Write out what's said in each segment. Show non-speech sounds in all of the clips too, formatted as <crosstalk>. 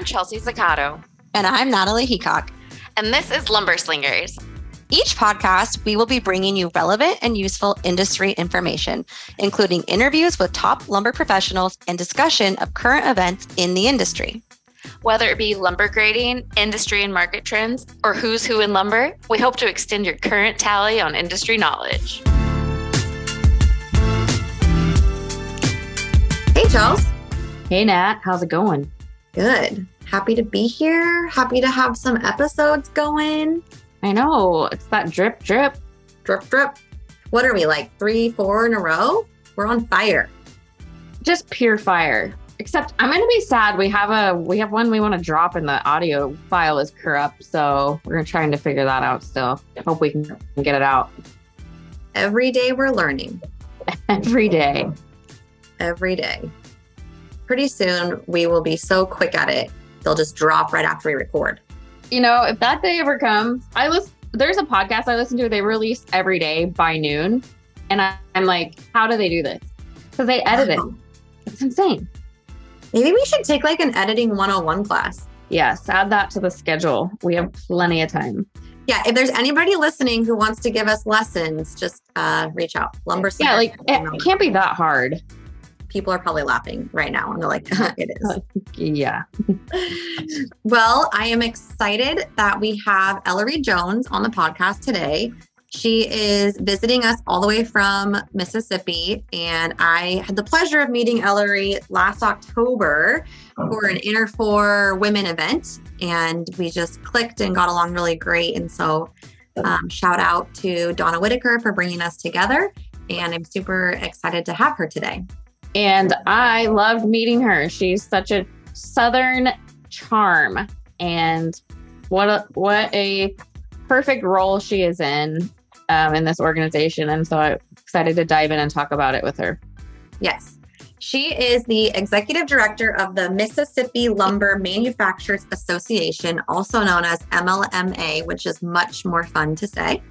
I'm Chelsea Zaccato. And I'm Natalie Heacock. And this is Lumber Slingers. Each podcast, we will be bringing you relevant and useful industry information, including interviews with top lumber professionals and discussion of current events in the industry. Whether it be lumber grading, industry and market trends, or who's who in lumber, we hope to extend your current tally on industry knowledge. Hey, Charles. Hey, Nat. How's it going? Good. Happy to be here. Happy to have some episodes going. I know. It's that drip, drip. Drip, drip. What are we like? Three, four in a row? We're on fire. Just pure fire. Except I'm gonna be sad. We have a we have one we want to drop and the audio file is corrupt. So we're trying to figure that out still. Hope we can get it out. Every day we're learning. <laughs> Every day. Every day. Pretty soon we will be so quick at it, they'll just drop right after we record. You know, if that day ever comes, I listen there's a podcast I listen to, they release every day by noon. And I, am like, how do they do this? Because they edit wow. it. It's insane. Maybe we should take like an editing 101 class. Yes, add that to the schedule. We have plenty of time. Yeah, if there's anybody listening who wants to give us lessons, just uh, reach out. Lumber. Yeah, like it can't be that hard. People are probably laughing right now, and they're like, <laughs> "It is." <laughs> yeah. <laughs> well, I am excited that we have Ellery Jones on the podcast today. She is visiting us all the way from Mississippi. And I had the pleasure of meeting Ellery last October for an Inner for Women event. And we just clicked and got along really great. And so, um, shout out to Donna Whitaker for bringing us together. And I'm super excited to have her today. And I loved meeting her. She's such a Southern charm. And what a, what a perfect role she is in um, in this organization. And so I'm excited to dive in and talk about it with her. Yes. She is the executive director of the Mississippi Lumber Manufacturers Association, also known as MLMA, which is much more fun to say.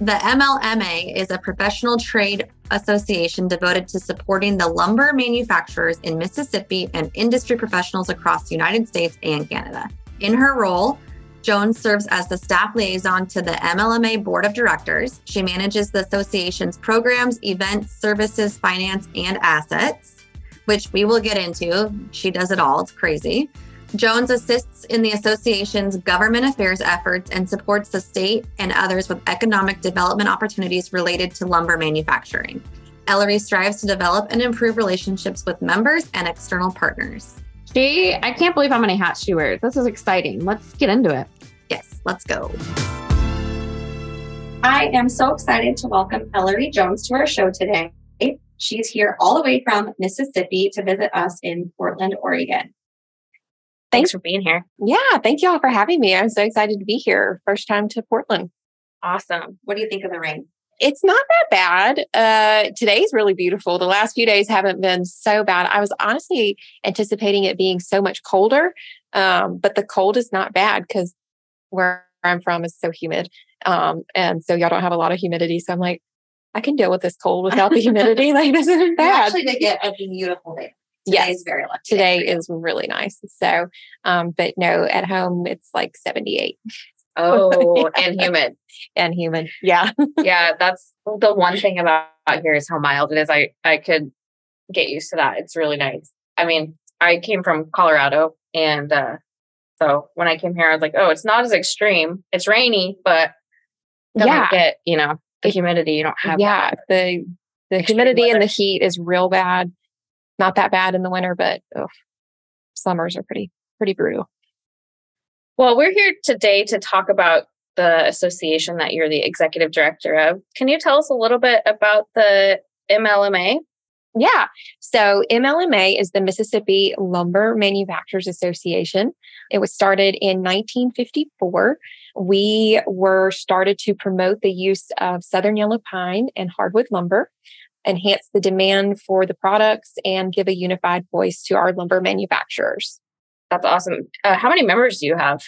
The MLMA is a professional trade association devoted to supporting the lumber manufacturers in Mississippi and industry professionals across the United States and Canada. In her role, Jones serves as the staff liaison to the MLMA Board of Directors. She manages the association's programs, events, services, finance, and assets, which we will get into. She does it all, it's crazy. Jones assists in the association's government affairs efforts and supports the state and others with economic development opportunities related to lumber manufacturing. Ellery strives to develop and improve relationships with members and external partners. She, I can't believe how many hats she wears. This is exciting. Let's get into it. Yes, let's go. I am so excited to welcome Ellery Jones to our show today. She's here all the way from Mississippi to visit us in Portland, Oregon. Thanks for being here. Yeah, thank you all for having me. I'm so excited to be here. First time to Portland. Awesome. What do you think of the rain? It's not that bad. Uh, today's really beautiful. The last few days haven't been so bad. I was honestly anticipating it being so much colder, um, but the cold is not bad because where I'm from is so humid. Um, and so y'all don't have a lot of humidity. So I'm like, I can deal with this cold without the <laughs> humidity. like this isn't bad. actually did get a beautiful day. Today yes, is very lucky. Today is really nice. So, um, but no, at home it's like 78. Oh, <laughs> and humid. And humid. Yeah. <laughs> yeah. That's the one thing about here is how mild it is. I, I could get used to that. It's really nice. I mean, I came from Colorado and uh, so when I came here, I was like, oh, it's not as extreme. It's rainy, but yeah, get you know the humidity. You don't have yeah that. the the humidity and the heat is real bad. Not that bad in the winter, but oh, summers are pretty pretty brutal. Well, we're here today to talk about the association that you're the executive director of. Can you tell us a little bit about the MLMA? Yeah. So MLMA is the Mississippi Lumber Manufacturers Association. It was started in 1954. We were started to promote the use of southern yellow pine and hardwood lumber, enhance the demand for the products, and give a unified voice to our lumber manufacturers. That's awesome. Uh, how many members do you have?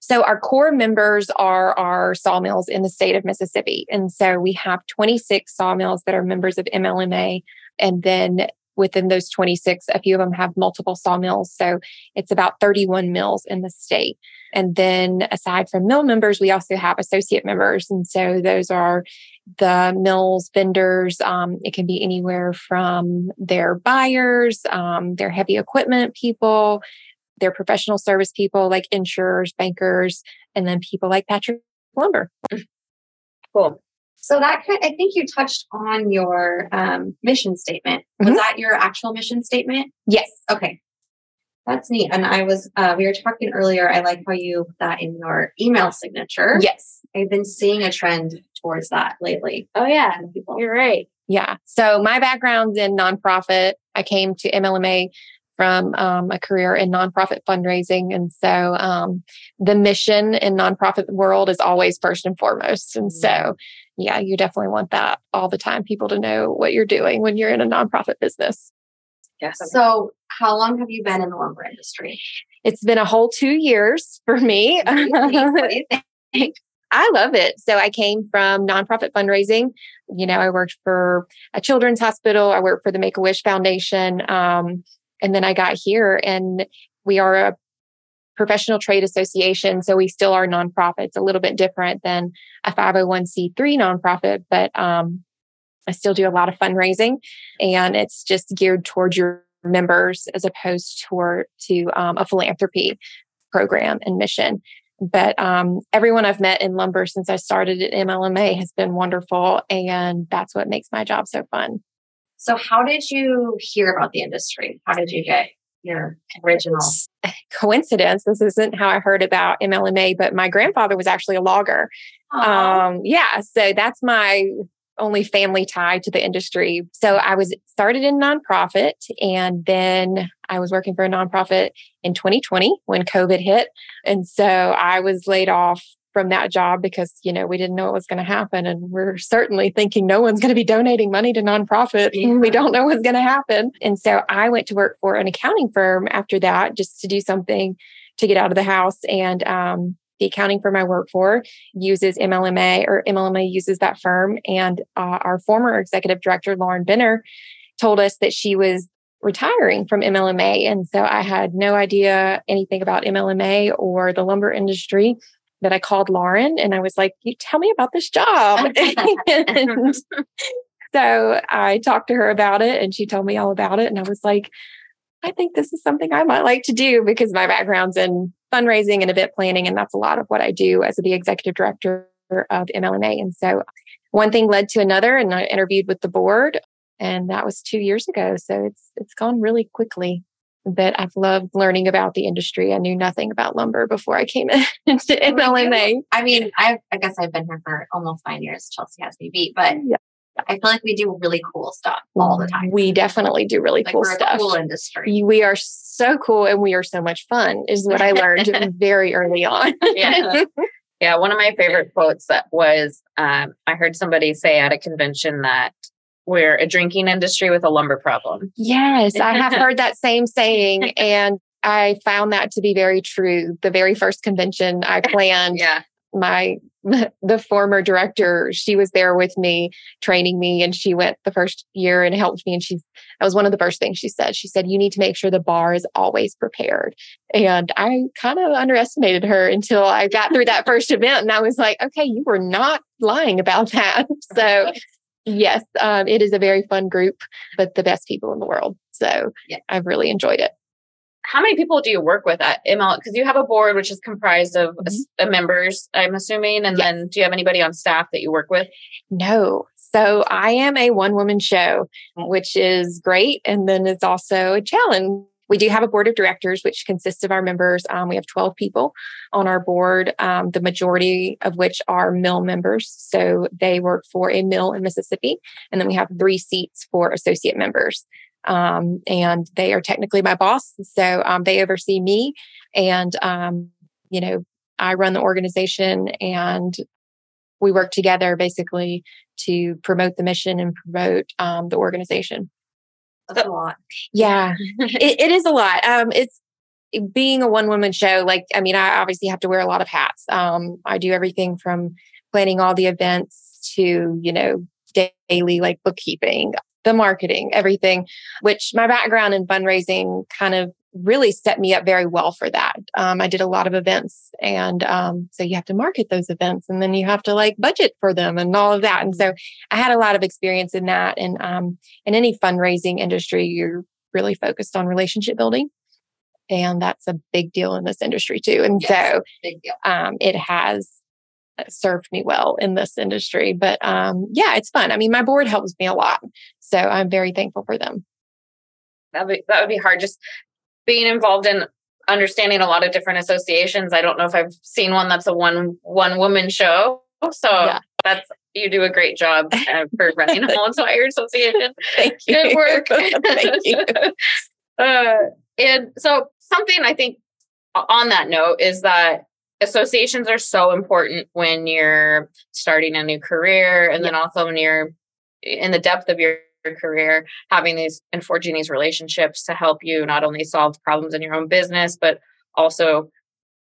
So, our core members are our sawmills in the state of Mississippi. And so we have 26 sawmills that are members of MLMA. And then within those 26, a few of them have multiple sawmills. So it's about 31 mills in the state. And then aside from mill members, we also have associate members. And so those are the mills vendors. Um, it can be anywhere from their buyers, um, their heavy equipment people, their professional service people like insurers, bankers, and then people like Patrick Lumber. Cool. So that kind, I think you touched on your um, mission statement. Was Mhm. that your actual mission statement? Yes. Okay. That's neat. And I was, uh, we were talking earlier. I like how you put that in your email signature. Yes. I've been seeing a trend towards that lately. Oh yeah, People. you're right. Yeah. So my background's in nonprofit. I came to MLMA from um, a career in nonprofit fundraising. And so um, the mission in nonprofit world is always first and foremost. And so, yeah, you definitely want that all the time, people to know what you're doing when you're in a nonprofit business. Yes. So, how long have you been in the lumber industry? It's been a whole two years for me. what do you <laughs> think? I love it. So I came from nonprofit fundraising. You know, I worked for a children's hospital. I worked for the Make a Wish Foundation. Um, and then I got here and we are a professional trade association. So we still are nonprofits, a little bit different than a 501c3 nonprofit, but um, I still do a lot of fundraising and it's just geared towards your members as opposed toward to um, a philanthropy program and mission but um, everyone I've met in lumber since I started at MLMA has been wonderful, and that's what makes my job so fun. So, how did you hear about the industry? How did you get your original? Coincidence, this isn't how I heard about MLMA, but my grandfather was actually a logger. Um, yeah, so that's my only family tie to the industry. So I was started in nonprofit, and then I was working for a nonprofit in 2020 when COVID hit, and so I was laid off from that job because you know we didn't know what was going to happen, and we're certainly thinking no one's going to be donating money to nonprofit. <laughs> Yeah. We don't know what's going to happen, and so I went to work for an accounting firm after that just to do something to get out of the house and. Um, the accounting firm I work for uses MLMA or MLMA uses that firm. And uh, our former executive director, Lauren Benner, told us that she was retiring from MLMA. And so I had no idea anything about MLMA or the lumber industry. But I called Lauren and I was like, you tell me about this job. <laughs> and so I talked to her about it and she told me all about it. And I was like, I think this is something I might like to do because my background's in fundraising and event planning. And that's a lot of what I do as the executive director of MLMA. And so one thing led to another and I interviewed with the board and that was two years ago. So it's it's gone really quickly. But I've loved learning about the industry. I knew nothing about lumber before I came <laughs> into MLMA. I mean, I, I guess I've been here for almost nine years. Chelsea has me beat, but Yeah. I feel like we do really cool stuff all the time. We definitely do really Like cool stuff. cool industry. We are so cool and we are so much fun, is what I learned <laughs> very early on. Yeah. <laughs> Yeah, one of my favorite quotes that was um, I heard somebody say at a convention that we're a drinking industry with a lumber problem. Yes, I have heard that <laughs> same saying. And I found that to be very true. The very first convention I <laughs> planned, Yeah. my <laughs> the former director, she was there with me, training me, and she went the first year and helped me. And she that was one of the first things she said. She said, You need to make sure the bar is always prepared. And I kind of underestimated her until I got through that first event. And I was like, okay, you were not lying about that. So Yes, um, it is a very fun group, but the best people in the world. So Yeah. I've really enjoyed it. How many people do you work with at ML? Because you have a board which is comprised of Mhm. uh, members, I'm assuming. And Yes. then do you have anybody on staff that you work with? No. So I am a one woman show, which is great. And then it's also a challenge. We do have a board of directors, which consists of our members. Um, we have 12 people on our board, um, the majority of which are mill members. So they work for a mill in Mississippi. And then we have three seats for associate members. Um, and they are technically my boss. So um, they oversee me. And, um, you know, I run the organization and we work together basically to promote the mission and promote um, the organization. That's a lot. Yeah, <laughs> it, it is a lot. Um, it's being a one woman show. Like, I mean, I obviously have to wear a lot of hats. Um, I do everything from planning all the events to, you know, daily like bookkeeping. the marketing, everything, which my background in fundraising kind of really set me up very well for that. Um, I did a lot of events. And um, so you have to market those events and then you have to like budget for them and all of that. And so I had a lot of experience in that. And um, in any fundraising industry, you're really focused on relationship building. And that's a big deal in this industry too. And yes, so um, it has served me well in this industry. But um, yeah, it's fun. I mean, my board helps me a lot. So I'm very thankful for them. That would, that would be hard. Just being involved in understanding a lot of different associations. I don't know if I've seen one that's a one one woman show. So yeah. that's you do a great job uh, for running Hall <laughs> entire Association. Thank you. Good work. <laughs> Thank you. <laughs> uh, and so something I think on that note is that associations are so important when you're starting a new career and then also when you're in the depth of your career having these and forging these relationships to help you not only solve problems in your own business but also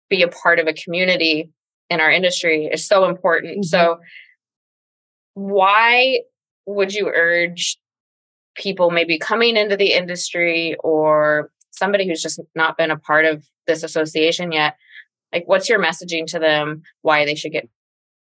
be a part of a community in our industry is so important mm-hmm. so why would you urge people maybe coming into the industry or somebody who's just not been a part of this association yet like what's your messaging to them why they should get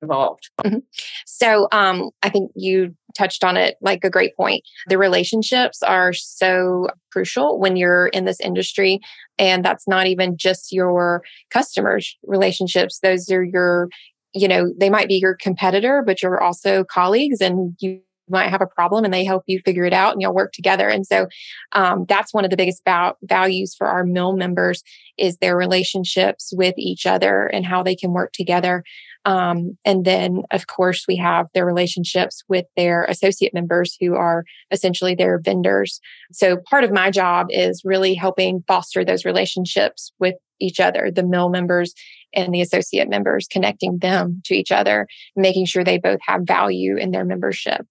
involved mm-hmm. so um, i think you touched on it like a great point. The relationships are so crucial when you're in this industry and that's not even just your customers relationships. Those are your you know they might be your competitor but you're also colleagues and you might have a problem and they help you figure it out and you'll work together. And so um, that's one of the biggest val- values for our mill members is their relationships with each other and how they can work together. Um, and then, of course, we have their relationships with their associate members who are essentially their vendors. So part of my job is really helping foster those relationships with each other, the mill members and the associate members, connecting them to each other, making sure they both have value in their membership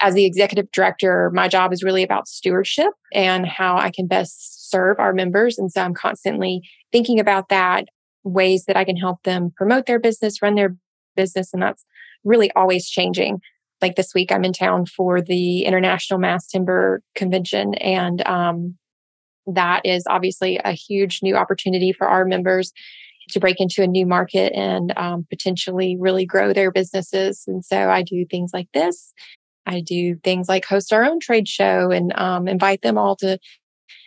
as the executive director, my job is really about stewardship and how I can best serve our members. And so I'm constantly thinking about that, ways that I can help them promote their business, run their business. And that's really always changing. Like this week, I'm in town for the International Mass Timber Convention. And um, that is obviously a huge new opportunity for our members to break into a new market and um, potentially really grow their businesses. And so I do things like this I do things like host our own trade show and um, invite them all to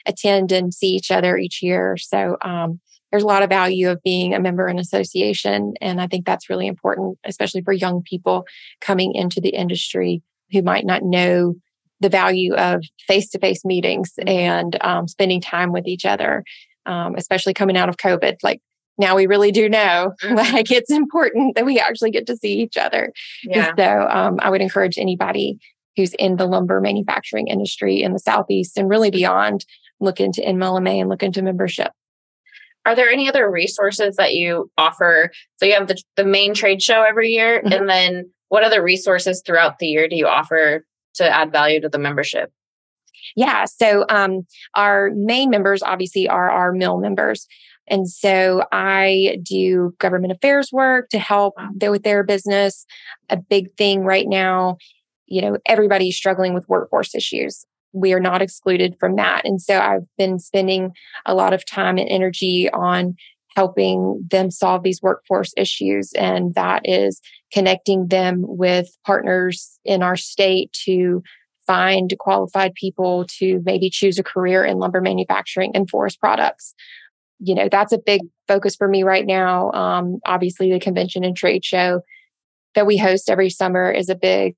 attend and see each other each year. So um, there's a lot of value of being a member in an association. And I think that's really important, especially for young people coming into the industry who might not know the value of face to face meetings and um, spending time with each other, um, especially coming out of COVID. Like now we really do know <laughs> mm-hmm. like it's important that we actually get to see each other. Yeah. So um, I would encourage anybody who's in the lumber manufacturing industry in the Southeast and really beyond, look into NMLMA and look into membership. Are there any other resources that you offer? So you have the, the main trade show every year. Mm-hmm. And then what other resources throughout the year do you offer to add value to the membership? Yeah. So um, our main members obviously are our mill members. And so I do government affairs work to help with their business. A big thing right now, you know, everybody's struggling with workforce issues. We are not excluded from that. And so I've been spending a lot of time and energy on helping them solve these workforce issues. And that is connecting them with partners in our state to find qualified people to maybe choose a career in lumber manufacturing and forest products you know, that's a big focus for me right now. Um, obviously, the convention and trade show that we host every summer is a big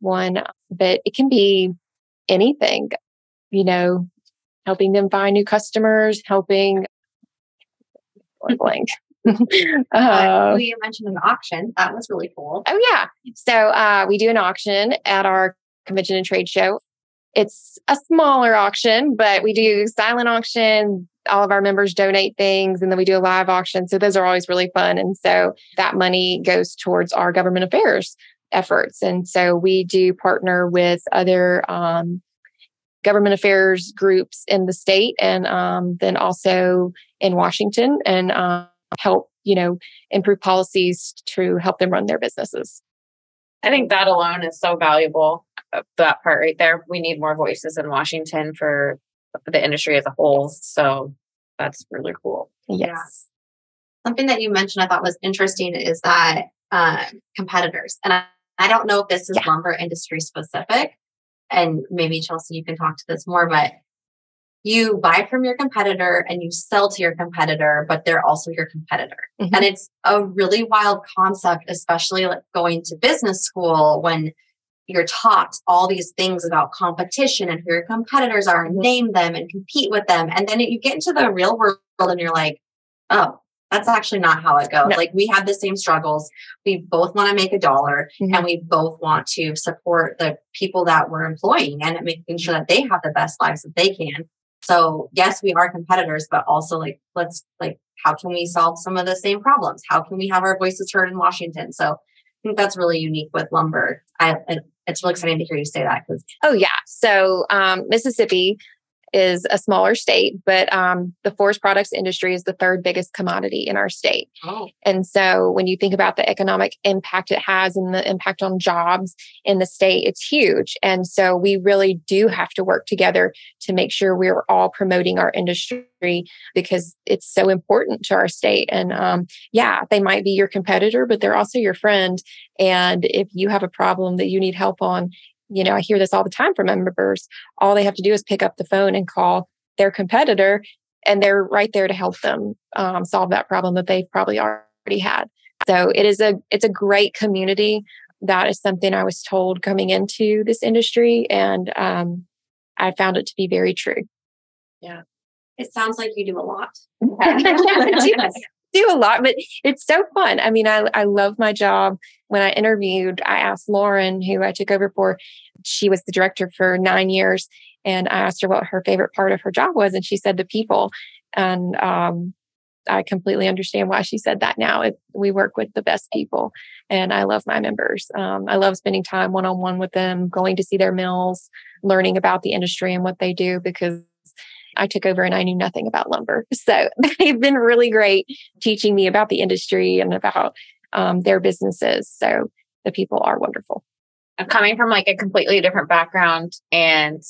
one, but it can be anything, you know, helping them find new customers, helping <laughs> blank. <laughs> uh, you mentioned an auction. That was really cool. Oh yeah. So uh, we do an auction at our convention and trade show. It's a smaller auction, but we do silent auction, all of our members donate things and then we do a live auction. So those are always really fun. And so that money goes towards our government affairs efforts. And so we do partner with other um, government affairs groups in the state and um, then also in Washington and um, help, you know, improve policies to help them run their businesses. I think that alone is so valuable. Uh, that part right there. We need more voices in Washington for the industry as a whole. So that's really cool. Yes. Something that you mentioned I thought was interesting is that uh, competitors, and I, I don't know if this is Yeah. lumber industry specific, and maybe Chelsea, you can talk to this more, but you buy from your competitor and you sell to your competitor, but they're also your competitor. Mhm. And it's a really wild concept, especially like going to business school when you're taught all these things about competition and who your competitors are and name them and compete with them. And then you get into the real world and you're like, oh, that's actually not how it goes. No. Like we have the same struggles. We both want to make a dollar Mhm. and we both want to support the people that we're employing and making sure that they have the best lives that they can. So yes, we are competitors, but also like, let's like, how can we solve some of the same problems? How can we have our voices heard in Washington? So I think that's really unique with lumber. I, it's really exciting to hear you say that because Oh yeah. So um, Mississippi is a smaller state, but um, the forest products industry is the third biggest commodity in our state. oh, And so when you think about the economic impact it has and the impact on jobs in the state, it's huge. And so we really do have to work together to make sure we're all promoting our industry because it's so important to our state. And um, yeah, they might be your competitor, but they're also your friend. And if you have a problem that you need help on, you know, I hear this all the time from members. All they have to do is pick up the phone and call their competitor, and they're right there to help them um, solve that problem that they've probably already had. So it is a it's a great community. That is something I was told coming into this industry, and um, I found it to be very true. Yeah. It sounds like you do a lot. <laughs> <laughs> do a lot, but it's so fun. I mean, I, I love my job. When I interviewed, I asked Lauren, who I took over for, she was the director for nine years. And I asked her what her favorite part of her job was. And she said the people. And um, I completely understand why she said that now. It, we work with the best people and I love my members. Um, I love spending time one on one with them, going to see their mills, learning about the industry and what they do because I took over and I knew nothing about lumber. <laughs> So they've been really great teaching me about the industry and about um, their businesses. So the people are wonderful. I'm coming from like a completely different background and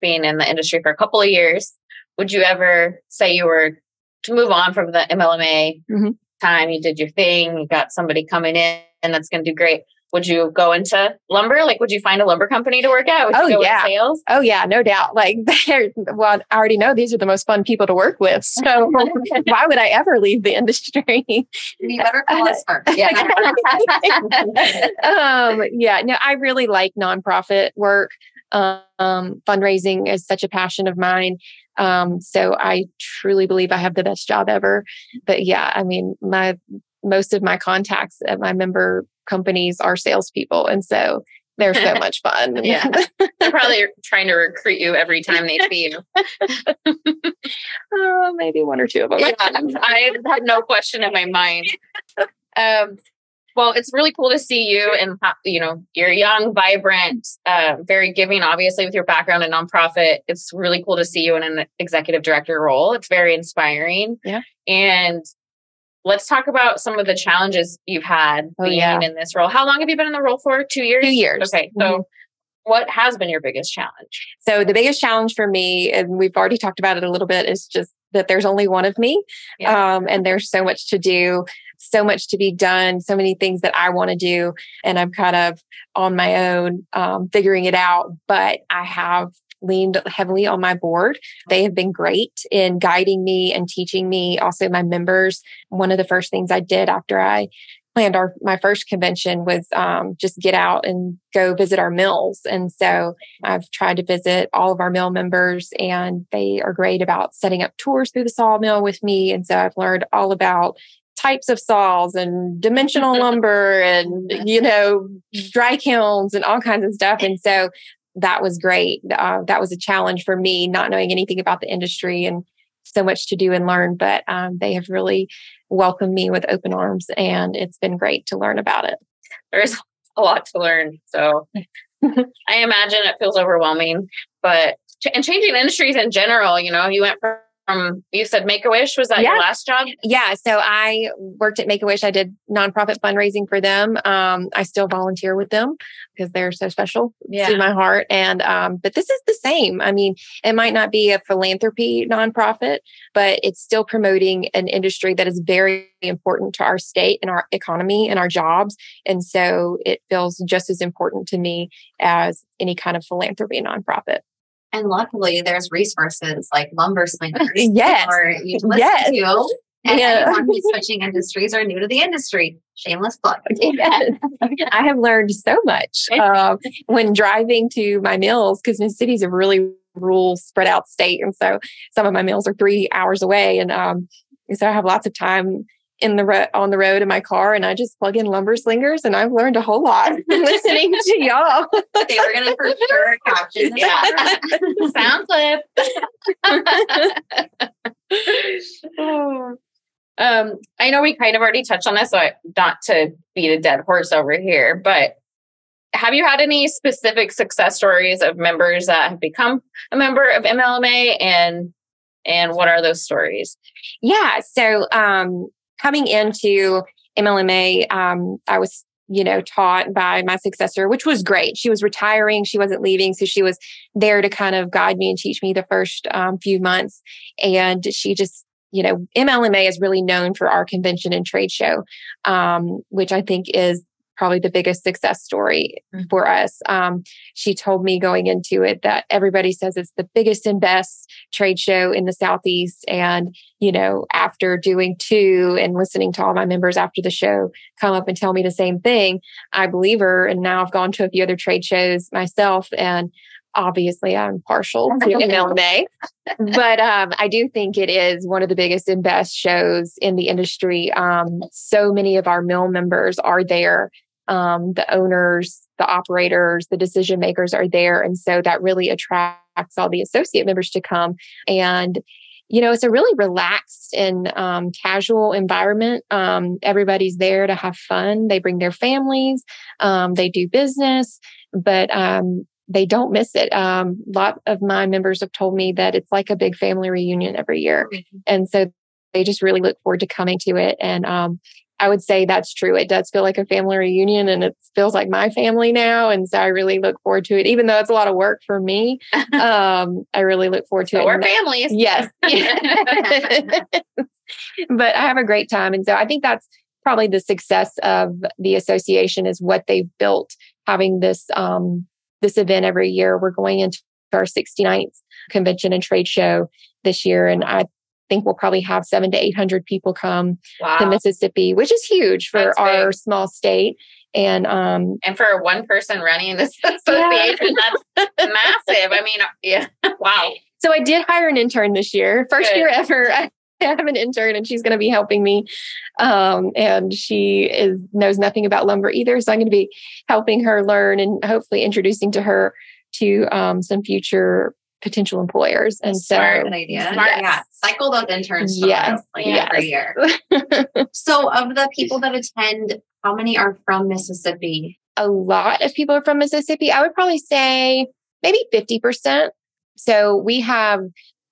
being in the industry for a couple of years. Would you ever say you were to move on from the MLMA Mhm. time? You did your thing, you got somebody coming in and that's going to do great. Would you go into lumber? Like, would you find a lumber company to work at? Would you Oh, go in yeah. sales? Oh yeah, no doubt. Like <laughs> they're well, I already know these are the most fun people to work with. So <laughs> why would I ever leave the industry? You better call us first. Yeah. <laughs> um, yeah, no, I really like nonprofit work. Um, fundraising is such a passion of mine. Um, so I truly believe I have the best job ever. But yeah, I mean, my most of my contacts at my member companies are salespeople, and so they're so <laughs> much fun. Yeah. They're probably <laughs> trying to recruit you every time they see you. Uh, <laughs> maybe one or two of them. Yeah, I had no question in my mind. Um, well, it's really cool to see you, and you know, you're young, vibrant, uh, very giving. Obviously, with your background in nonprofit, it's really cool to see you in an executive director role. It's very inspiring. Yeah. and let's talk about some of the challenges you've had Oh, being yeah. in this role. How long have you been in the role for? Two years. Two years. Okay, so. What has been your biggest challenge? So the biggest challenge for me, and we've already talked about it a little bit, is just that there's only one of me, Yeah. um, and there's so much to do, so much to be done, so many things that I want to do, and I'm kind of on my own um, figuring it out. But I have leaned heavily on my board. They have been great in guiding me and teaching me. Also, my members. One of the first things I did after I planned our my first convention was um, just get out and go visit our mills and so i've tried to visit all of our mill members and they are great about setting up tours through the sawmill with me and so i've learned all about types of saws and dimensional <laughs> lumber and you know dry kilns and all kinds of stuff and so that was great uh, that was a challenge for me not knowing anything about the industry and so much to do and learn but um, they have really welcomed me with open arms and it's been great to learn about it there's a lot to learn. So <laughs> I imagine it feels overwhelming, but and changing industries in general, you know, you went from from you said Make a Wish. Was that Yeah. your last job? Yeah. So I worked at Make a Wish. I did nonprofit fundraising for them. Um, I still volunteer with them because they're so special to my heart. And um, but this is the same. I mean, it might not be a philanthropy nonprofit, but it's still promoting an industry that is very important to our state and our economy and our jobs. And so it feels just as important to me as any kind of philanthropy nonprofit. And luckily, there's resources like lumber slingers. <laughs> Yes. Or you listen Yes. to. And Yeah. anyone who's <laughs> switching industries or new to the industry. Shameless plug. <laughs> Yes. I have learned so much um, when driving to my mills because Mississippi is a really rural, spread out state, and so some of my mills are three hours away, and um, so I have lots of time in the ro- on the road in my car, and I just plug in lumber slingers, and I've learned a whole lot <laughs> listening to <laughs> y'all. Okay, we're going to for sure caption this. <laughs> Yeah. Sound clip. um, I know we kind of already touched on this, so I, not to beat a dead horse over here, but have you had any specific success stories of members that have become a member of MLMA and and what are those stories? Yeah. So um, coming into MLMA, um, I was, you know, taught by my successor, which was great. She was retiring, she wasn't leaving. So she was there to kind of guide me and teach me the first um, few months. And she just, you know, MLMA is really known for our convention and trade show, um, which I think is probably the biggest success story for us. Um, she told me going into it that everybody says it's the biggest and best trade show in the Southeast. And, you know, after doing two and listening to all my members after the show come up and tell me the same thing, I believe her. And now I've gone to a few other trade shows myself and obviously I'm partial <laughs> to MLMA, but um, I do think it is one of the biggest and best shows in the industry. Um, so many of our mill members are there. Um, the owners, the operators, the decision makers are there. And so that really attracts all the associate members to come. And, you know, it's a really relaxed and um, casual environment. Um, everybody's there to have fun. They bring their families, um, they do business, but um, they don't miss it. Um, a lot of my members have told me that it's like a big family reunion every year. And so they just really look forward to coming to it. And um, I would say that's true. It does feel like a family reunion and it feels like my family now. And so I really look forward to it, even though it's a lot of work for me. <laughs> Um, I really look forward to So it. we're families. Yes. <laughs> <laughs> but I have a great time. And so I think that's probably the success of the association is what they've built having this um this event every year. We're going into our 69th convention and trade show this year. And I think we'll probably have seven to 800 people come Wow. to Mississippi, which is huge for That's our big. small state. And um, and for one person running this <laughs> association, that's massive. I mean, <laughs> yeah. Wow. So I did hire an intern this year, first Good. year ever. <laughs> I have an intern, and she's going to be helping me. Um, and she is knows nothing about lumber either, so I'm going to be helping her learn and hopefully introducing to her to um, some future potential employers. And so, Smart. Good idea. Smart. Yeah. Cycle those interns Yes. like Yes. every year. <laughs> So of the people that attend, how many are from Mississippi? a lot of people are from Mississippi. I would probably say maybe 50%. So we have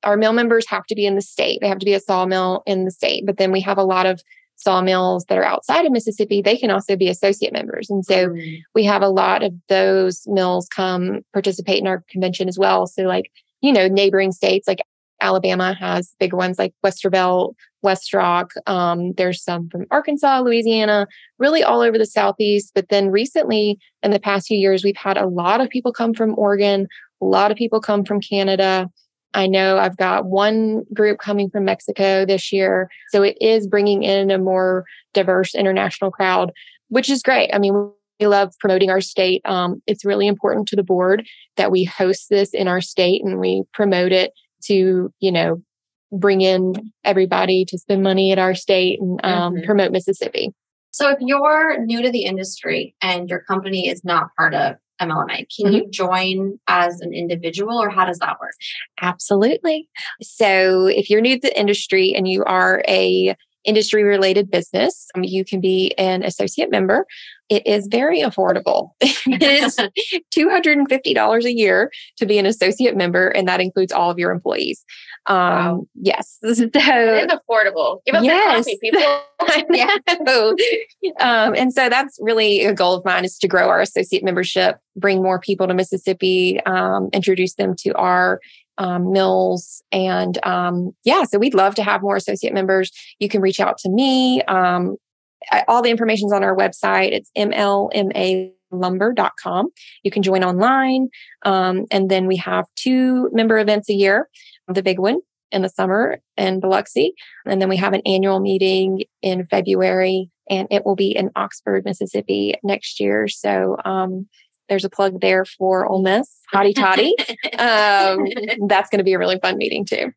our mill members have to be in the state. They have to be a sawmill in the state. But then we have a lot of sawmills that are outside of Mississippi. They can also be associate members. And so we have a lot of those mills come participate in our convention as well. So like, you know, neighboring states like Alabama has big ones like Westervelt, West Rock. Um, there's some from Arkansas, Louisiana, really all over the Southeast. But then recently, in the past few years, we've had a lot of people come from Oregon, a lot of people come from Canada. I know I've got one group coming from Mexico this year. So it is bringing in a more diverse international crowd, which is great. I mean, we love promoting our state. Um, it's really important to the board that we host this in our state and we promote it to, you know, bring in everybody to spend money at our state and um, Mhm. promote Mississippi. So if you're new to the industry and your company is not part of MLMA, can you join as an individual or how does that work? Absolutely. So if you're new to the industry and you are a industry related business, um, you can be an associate member. it is very affordable. <laughs> it is <laughs> $250 a year to be an associate member, and that includes all of your employees. Um, wow. Yes. <laughs> So, is affordable. Give up yes. coffee, people. <laughs> <laughs> yeah. um, and so that's really a goal of mine is to grow our associate membership, bring more people to Mississippi, um, introduce them to our um, mills. And um, yeah, so we'd love to have more associate members. You can reach out to me. Um, all the information's on our website. It's mlmalumber.com. You can join online. Um, and then we have two member events a year. The big one in the summer in Biloxi. And then we have an annual meeting in February, and it will be in Oxford, Mississippi next year. So um, there's a plug there for Ole Miss, Hotty Toddy. <laughs> um, that's going to be a really fun meeting too.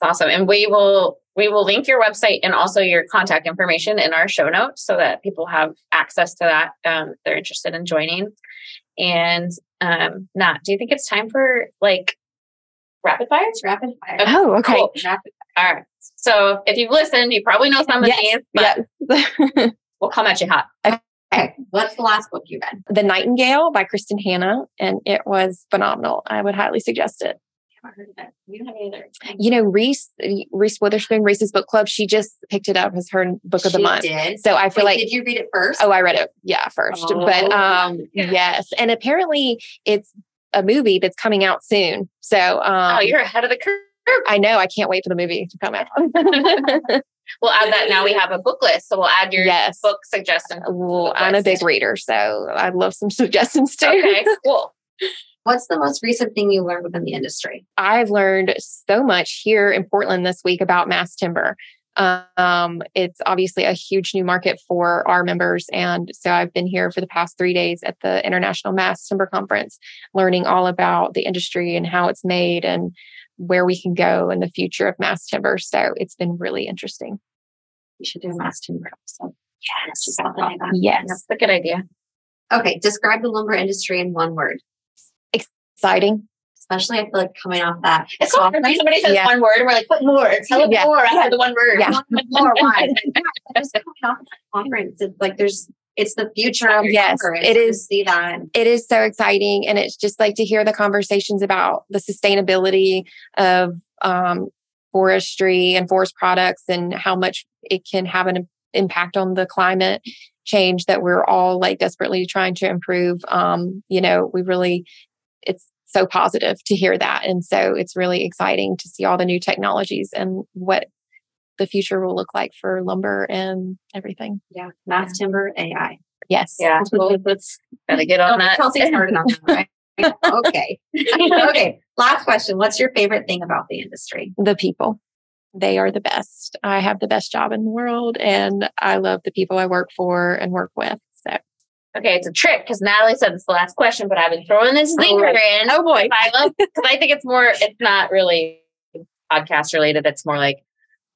That's awesome. And we will we will link your website and also your contact information in our show notes so that people have access to that. Um, they're interested in joining. And um, Nat, do you think it's time for like rapid fires? Rapid fire. Oh, okay. Cool. Rapid All right. So if you've listened, you probably know some of yes. these, but yes. <laughs> we'll come at you hot. Okay. What's the last book you read? The Nightingale by Kristin Hannah, and it was phenomenal. I would highly suggest it. You know, Reese Reese Witherspoon, Reese's book club. She just picked it up as her book of the month. Did. So I feel Wait, like did you read it first? Oh, I read it. Yeah, first. Oh, but um, yeah. yes, and apparently it's a movie that's coming out soon. So um, oh, you're ahead of the curve. I know. I can't wait for the movie to come out. <laughs> <laughs> we'll add that now we have a book list. So we'll add your yes. book suggestion. Well, I'm a big reader, so I love some <laughs> suggestions too. Okay, cool. What's the most recent thing you learned within the industry? I've learned so much here in Portland this week about mass timber. Um, it's obviously a huge new market for our members. And so I've been here for the past three days at the International Mass Timber Conference, learning all about the industry and how it's made and where we can go in the future of mass timber. So it's been really interesting. We should do a mass timber episode. Yes. Yes. That's a good idea. Okay. Describe the lumber industry in one word. Exciting. Especially, I feel like coming off that. It's hard when somebody says yeah. one word and we're like, put more. Tell yeah. more. I have the one word. Yeah. more. Why? <laughs> just coming off the conference, it's like there's it's the future of yes it is see that it is so exciting and it's just like to hear the conversations about the sustainability of um, forestry and forest products and how much it can have an impact on the climate change that we're all like desperately trying to improve um, you know we really it's so positive to hear that and so it's really exciting to see all the new technologies and what the future will look like for lumber and everything. Yeah. Mass timber, AI. Yes. Yeah. <laughs> Well, let's gotta get on oh, that. Chelsea's started on that, right? <laughs> okay. okay. Last question. What's your favorite thing about the industry? The people. They are the best. I have the best job in the world and I love the people I work for and work with. Okay, it's a trick because Natalie said it's the last question, but I've been throwing this zinger oh, in. Oh boy. I love because I think it's more, it's not really podcast related. It's more like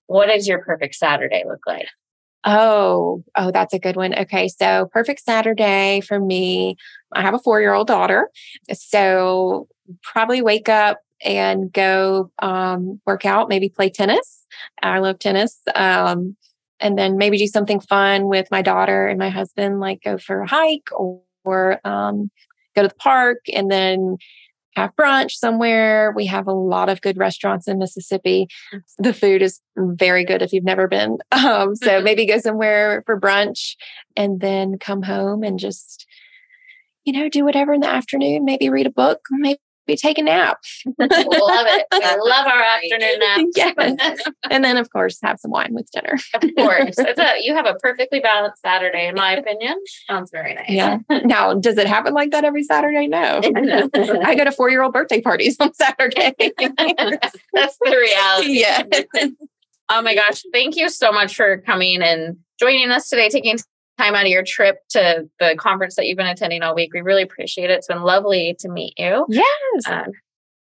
what does your perfect Saturday look like? Oh, oh, that's a good one. Okay. So, perfect Saturday for me. I have a four year old daughter. So, probably wake up and go um, work out, maybe play tennis. I love tennis. Um, and then maybe do something fun with my daughter and my husband, like go for a hike or, or um, go to the park and then have brunch somewhere. We have a lot of good restaurants in Mississippi. The food is very good if you've never been. <laughs> Um, so <laughs> maybe go somewhere for brunch and then come home and just, you know, do whatever in the afternoon. Maybe read a book, maybe take a nap. <laughs> love it. I <laughs> love our afternoon nap. <laughs> yes. And then, of course, have some wine with dinner. of course. It's a, you have a perfectly balanced Saturday, in my opinion. Sounds very nice. Yeah. Now, does it happen like that every Saturday? No. I go to four year old birthday parties on Saturday. That's the reality. Yeah. oh my gosh. Thank you so much for coming and joining us today, taking time out of your trip to the conference that you've been attending all week. We really appreciate it. It's been lovely to meet you. Yes. Um,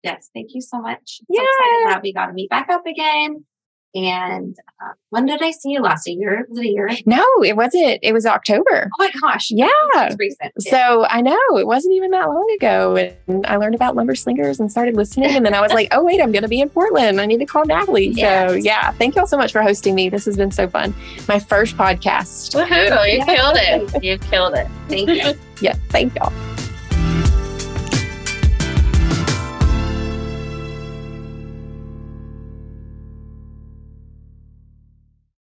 yes. Thank you so much. Yeah. So excited that we got to meet back up again. And uh, when did I see you last? A year? Was it a year? No, it wasn't. It was October. Oh my gosh. Yeah. It's recent. So I know it wasn't even that long ago. And I learned about lumber slingers and started listening. And then I was like, oh, wait, I'm going to be in Portland. I need to call Natalie. So yeah, thank you all so much for hosting me. This has been so fun. My first podcast. Woohoo! You killed it. You killed it. Thank you. <laughs> Yeah, thank y'all.